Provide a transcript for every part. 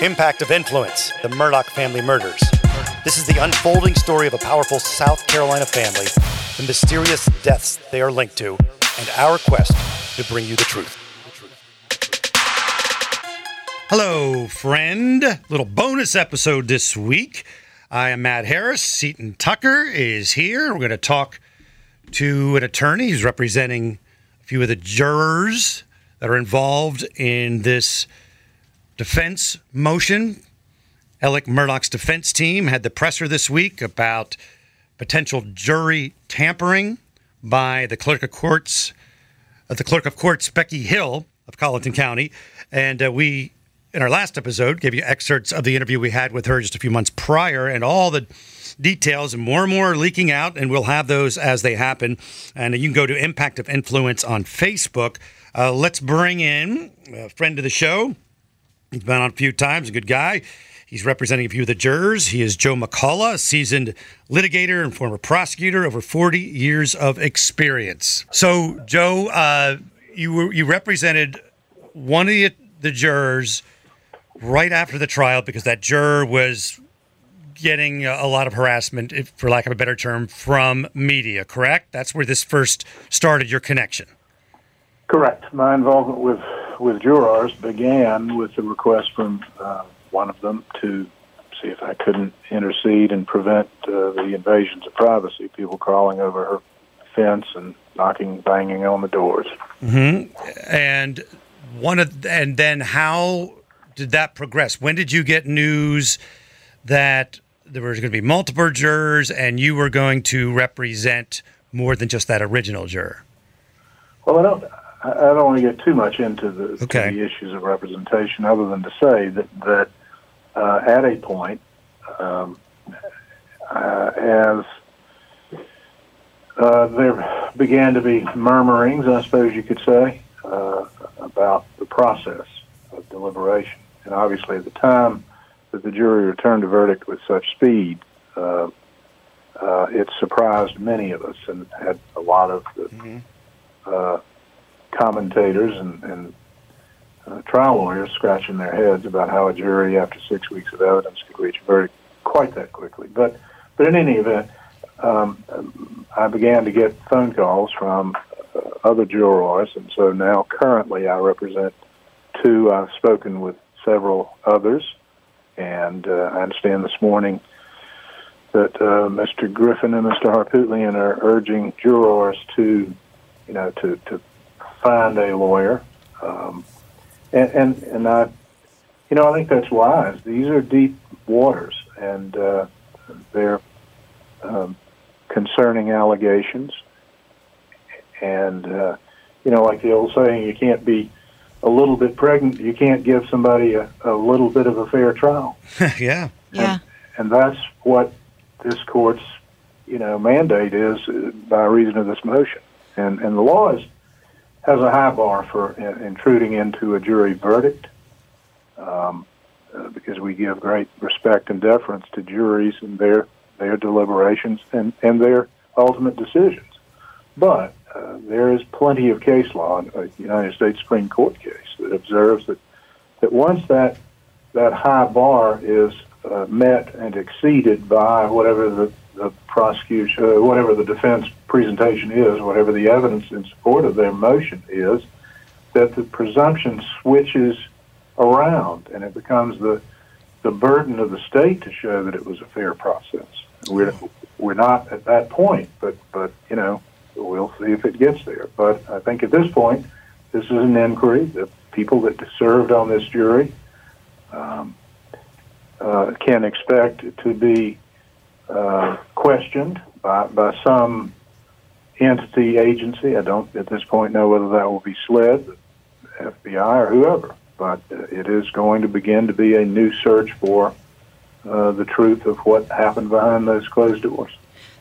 Impact of Influence The Murdaugh Family Murders. This is the unfolding story of a powerful South Carolina family, the mysterious deaths they are linked to, and our quest to bring you the truth. Hello, friend. Little bonus episode this week. I am Matt Harris. Seaton Tucker is here. We're going to talk to an attorney who's representing a few of the jurors that are involved in this defense motion. Alex Murdaugh's defense team had the presser this week about potential jury tampering by the clerk of courts, uh, the clerk of courts Becky Hill of Colleton County, and uh, we. In our last episode, gave you excerpts of the interview we had with her just a few months prior, and all the details and more and more leaking out, and we'll have those as they happen. And you can go to Impact of Influence on Facebook. Uh, let's bring in a friend of the show, He's been on a few times, a good guy. He's representing a few of the jurors. He is Joe McCulloch, a seasoned litigator and former prosecutor, over 40 years of experience. So, Joe, uh, you were, you represented one of the, the jurors right after the trial because that juror was getting a lot of harassment, if, for lack of a better term, from media. Correct? That's where this first started. Your connection. Correct. My involvement with with jurors began with a request from uh, one of them to see if I couldn't intercede and prevent uh, the invasions of privacy, people crawling over her fence and knocking, banging on the doors. Mm-hmm. And one of, and then how did that progress? When did you get news that there was going to be multiple jurors and you were going to represent more than just that original juror? Well, I don't. I don't want to get too much into the, okay. the issues of representation, other than to say that that uh, at a point, um, uh, as uh, there began to be murmurings, I suppose you could say, uh, about the process of deliberation, and obviously at the time that the jury returned a verdict with such speed. Uh, uh, it surprised many of us and had a lot of the mm-hmm commentators and, and uh, trial lawyers scratching their heads about how a jury, after six weeks of evidence, could reach a verdict quite that quickly. But, but in any event, um, I began to get phone calls from uh, other jurors, and so now currently I represent two. I've spoken with several others, and uh, I understand this morning that uh, Mr. Griffin and Mr. Harpootlian are urging jurors to, you know, to, to find a lawyer. Um, and, and, and I, you know, I think that's wise. These are deep waters, and uh, they're um, concerning allegations. And, uh, you know, like the old saying, you can't be a little bit pregnant, you can't give somebody a, a little bit of a fair trial. yeah. Yeah. And, and that's what this court's, you know, mandate is uh, by reason of this motion. And, and the law is has a high bar for intruding into a jury verdict um, uh, because we give great respect and deference to juries and their their deliberations and, and their ultimate decisions. But uh, there is plenty of case law, a United States Supreme Court case, that observes that, that once that that high bar is uh, met and exceeded by whatever the the prosecution, uh, whatever the defense presentation is, whatever the evidence in support of their motion is, that the presumption switches around and it becomes the the burden of the state to show that it was a fair process. We're we're not at that point, but but you know we'll see if it gets there. But I think at this point, this is an inquiry. The people that served on this jury um, uh, can expect to be uh, questioned by, by some entity, agency. I don't at this point know whether that will be SLED, FBI, or whoever. but uh, it is going to begin to be a new search for uh, the truth of what happened behind those closed doors.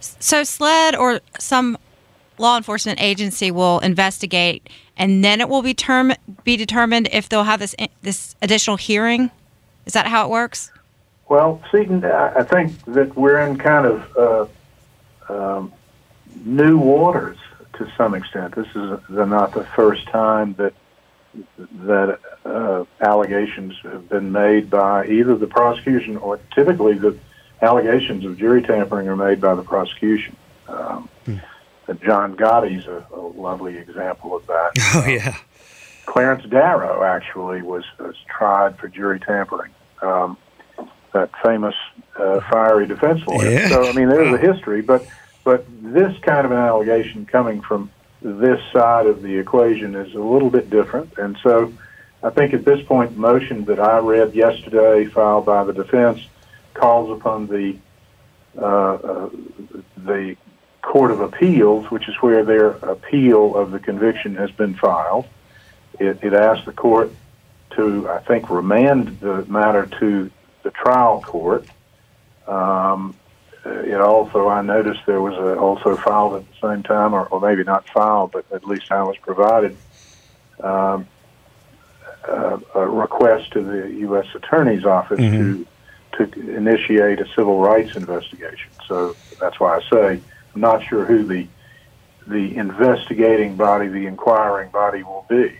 So SLED or some law enforcement agency will investigate, and then it will be term be determined if they'll have this this additional hearing. Is that how it works? Well, Seaton, I think that we're in kind of uh, um, new waters to some extent. This is not the first time that that uh, allegations have been made by either the prosecution or typically the allegations of jury tampering are made by the prosecution. Um, hmm. John Gotti's a, a, lovely example of that. Oh yeah. Clarence Darrow actually was, was tried for jury tampering. Um, that famous uh, fiery defense lawyer. Yeah. So I mean, there's a history, but but this kind of an allegation coming from this side of the equation is a little bit different, and so I think at this point, the motion that I read yesterday, filed by the defense, calls upon the uh, uh, the Court of Appeals, which is where their appeal of the conviction has been filed. It, it asked the court to, I think, remand the matter to the trial court. Um, it also, I noticed there was a, also filed at the same time, or, or maybe not filed, but at least I was provided um, a, a, request to the U.S. Attorney's Office mm-hmm. to to initiate a civil rights investigation. So that's why I say I'm not sure who the the investigating body, the inquiring body, will be.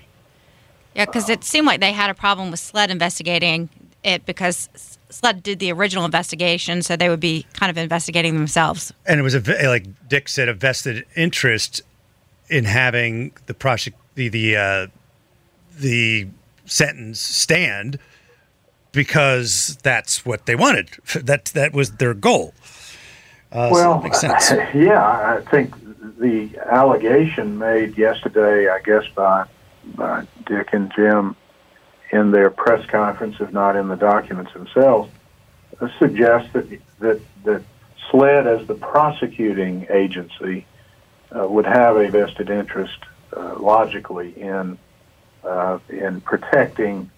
Yeah, because it seemed like they had a problem with SLED investigating it because SLED did the original investigation, so they would be kind of investigating themselves. And it was a like Dick said, a vested interest in having the prosec- the the uh, the sentence stand because that's what they wanted. That that was their goal. Uh, well, so makes sense. yeah, I think the allegation made yesterday, I guess by by Dick and Jim in their press conference, if not in the documents themselves, uh, suggests that that that SLED, as the prosecuting agency, uh, would have a vested interest, uh, logically, in uh, in protecting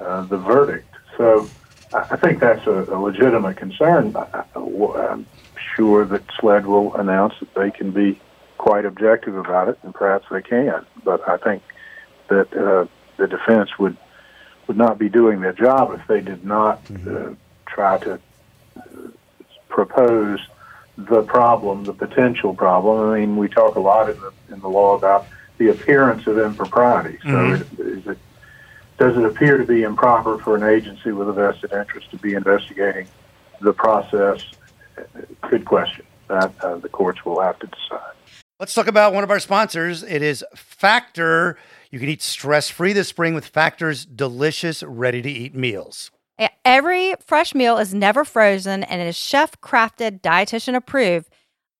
uh, the verdict. So, I think that's a, a legitimate concern. I, I'm sure that SLED will announce that they can be quite objective about it, and perhaps they can. But I think that uh, the defense would would not be doing their job if they did not mm-hmm. uh, try to uh, propose the problem, the potential problem. I mean, we talk a lot in the in the law about the appearance of impropriety. So, mm-hmm. it, it, does it appear to be improper for an agency with a vested interest to be investigating the process? Good question. That uh, the courts will have to decide. Let's talk about one of our sponsors. It is Factor. You can eat stress free this spring with Factor's delicious, ready to eat meals. Every fresh meal is never frozen and it is chef crafted, dietitian approved,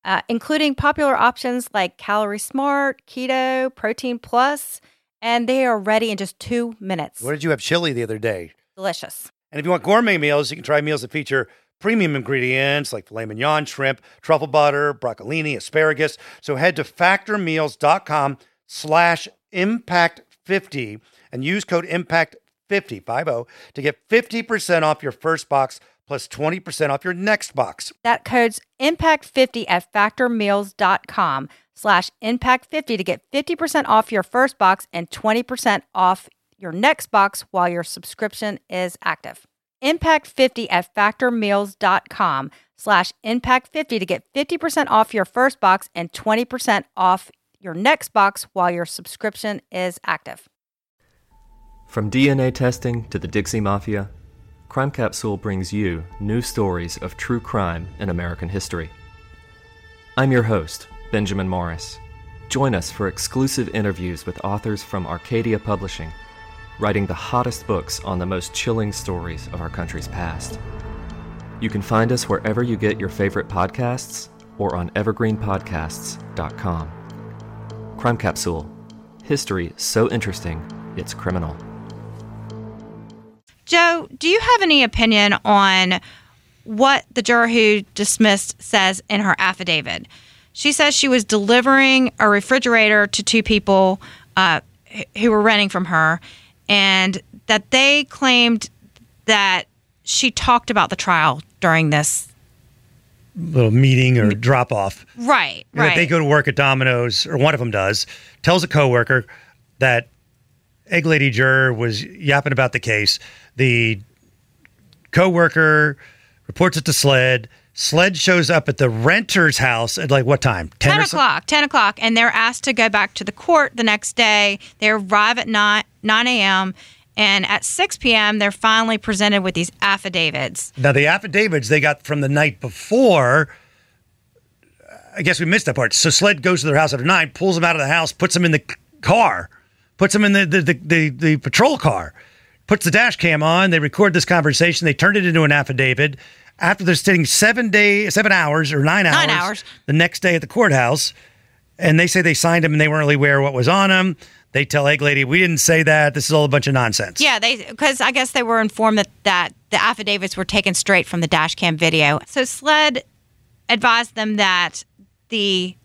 uh, including popular options like Calorie Smart, Keto, Protein Plus, and they are ready in just two minutes. What did you have chili the other day? Delicious. And if you want gourmet meals, you can try meals that feature premium ingredients like filet mignon, shrimp, truffle butter, broccolini, asparagus. So head to factormeals.com slash impact50 and use code impact50 to get 50% off your first box plus 20% off your next box. That code's impact50 at factormeals.com slash impact50 to get 50% off your first box and 20% off your next box while your subscription is active. Impact50 at factormeals.com slash impact50 to get 50% off your first box and 20% off your next box while your subscription is active. From DNA testing to the Dixie Mafia, Crime Capsule brings you new stories of true crime in American history. I'm your host, Benjamin Morris. Join us for exclusive interviews with authors from Arcadia Publishing – writing the hottest books on the most chilling stories of our country's past. You can find us wherever you get your favorite podcasts or on evergreenpodcasts.com. Crime Capsule History so interesting, it's criminal. Joe, do you have any opinion on what the juror who dismissed says in her affidavit? She says she was delivering a refrigerator to two people uh, who were renting from her and that they claimed that she talked about the trial during this. Little meeting or drop off. Right, That right. They go to work at Domino's, or one of them does, tells a coworker that Egg Lady juror was yapping about the case. The coworker reports it to Sled. Sled shows up at the renter's house at like what time? 10 or so- o'clock 10 o'clock and they're asked to go back to the court the next day they arrive at 9, 9 a.m and at 6 p.m they're finally presented with these affidavits Now the affidavits they got from the night before. I guess we missed that part. So Sled goes to their house after nine, pulls them out of the house, puts them in the car, puts them in the the, the, the the patrol car, puts the dash cam on. They record this conversation. They turn it into an affidavit. After they're sitting seven day, seven hours or nine hours, Nine hours. the next day at the courthouse, and they say they signed them and they weren't really aware what was on them. They tell Egg Lady, "We didn't say that. This is all a bunch of nonsense." yeah they because i guess they were informed that that the affidavits were taken straight from the dash cam video so sled advised them that the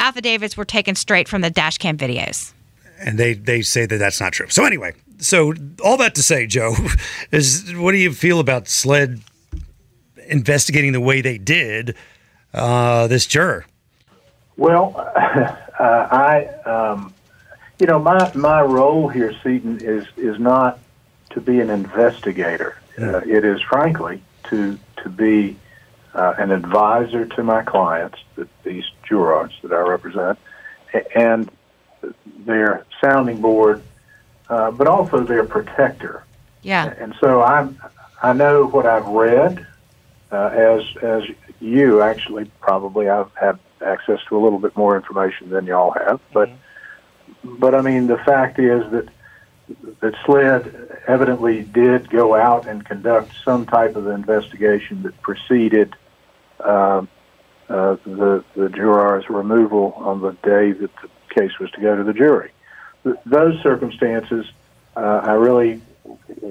affidavits were taken straight from the dash cam videos and they they say that that's not true. So anyway, so all that to say, Joe, is what do you feel about Sled investigating the way they did uh, this juror? Well, uh, I, um, you know, my my role here, Seaton, is is not to be an investigator. Uh, it is, frankly, to to be uh, an advisor to my clients, that these jurors that I represent, and their sounding board, uh, but also their protector. yeah And so I'm, I know what I've read, uh, as as you actually probably I've had access to a little bit more information than y'all have, but but I mean the fact is that that SLED evidently did go out and conduct some type of investigation that preceded uh, uh, the the juror's removal on the day that the case was to go to the jury. Th- those circumstances, uh, I really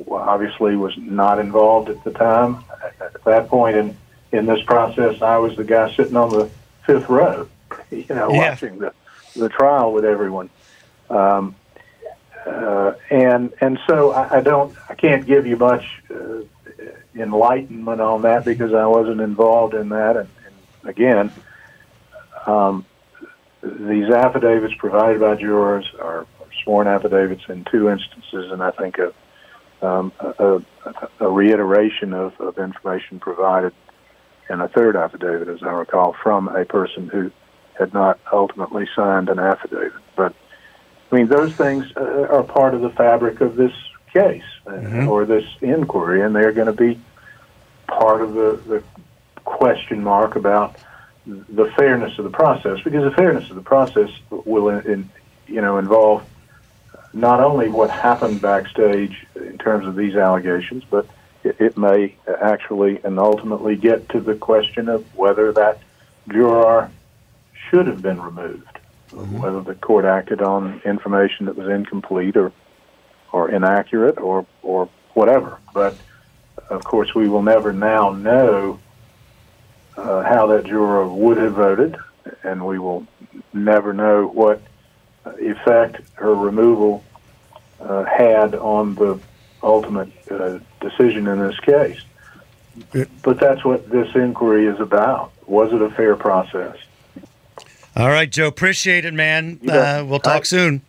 obviously was not involved at the time. At that point in in this process, I was the guy sitting on the fifth row, you know, Yeah. watching the the trial with everyone. Um, uh, and and so I, I don't I can't give you much uh, enlightenment on that because I wasn't involved in that. And, and again, um, these affidavits provided by jurors are sworn affidavits in two instances, and I think a um, a, a, a reiteration of, of information provided in a third affidavit, as I recall, from a person who had not ultimately signed an affidavit. But I mean, those things uh, are part of the fabric of this case uh, or this inquiry, and they're going to be part of the, the question mark about the fairness of the process, because the fairness of the process will, in, in, you know, involve not only what happened backstage in terms of these allegations, but it, it may actually and ultimately get to the question of whether that juror should have been removed whether the court acted on information that was incomplete or or inaccurate or or whatever. But of course, we will never now know uh, how that juror would have voted, and we will never know what effect her removal uh, had on the ultimate uh, decision in this case. But that's what this inquiry is about. Was it a fair process? All right, Joe. Appreciate it, man. Uh, we'll talk right. soon.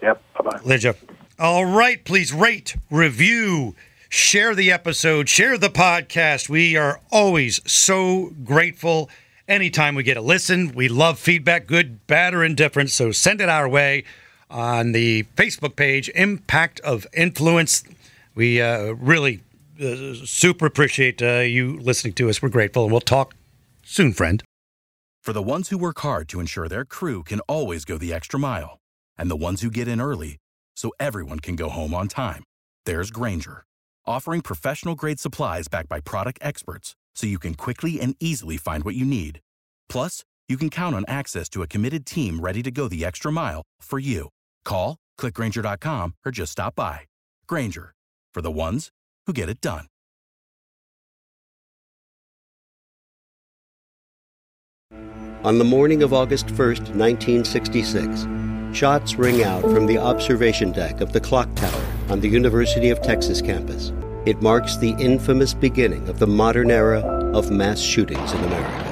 Yep. Bye bye. Later, Joe. All right. Please rate, review, share the episode, share the podcast. We are always so grateful anytime we get a listen. We love feedback, good, bad, or indifferent. So send it our way on the Facebook page, Impact of Influence. We uh, really uh, super appreciate uh, you listening to us. We're grateful, and we'll talk soon, friend. For the ones who work hard to ensure their crew can always go the extra mile, and the ones who get in early so everyone can go home on time, there's Grainger, offering professional grade supplies backed by product experts so you can quickly and easily find what you need. Plus, you can count on access to a committed team ready to go the extra mile for you. Call, clickgrainger.com, or just stop by. Grainger, for the ones who get it done. On the morning of August 1st, 1966, shots ring out from the observation deck of the clock tower on the University of Texas campus. It marks the infamous beginning of the modern era of mass shootings in America.